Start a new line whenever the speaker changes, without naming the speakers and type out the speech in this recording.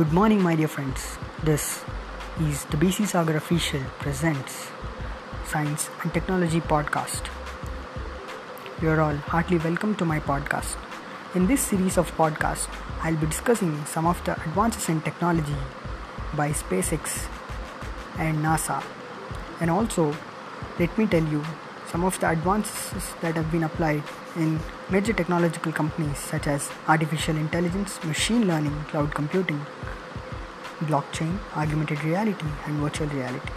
Good morning, my dear friends. This is the BC Sagar Official presents Science and Technology Podcast. You are all heartily welcome to my podcast. In this series of podcasts, I'll be discussing some of the advances in technology by SpaceX and NASA. And also, let me tell you some of the advances that have been applied in major technological companies such as artificial intelligence, machine learning, cloud computing, blockchain, augmented reality, and virtual reality.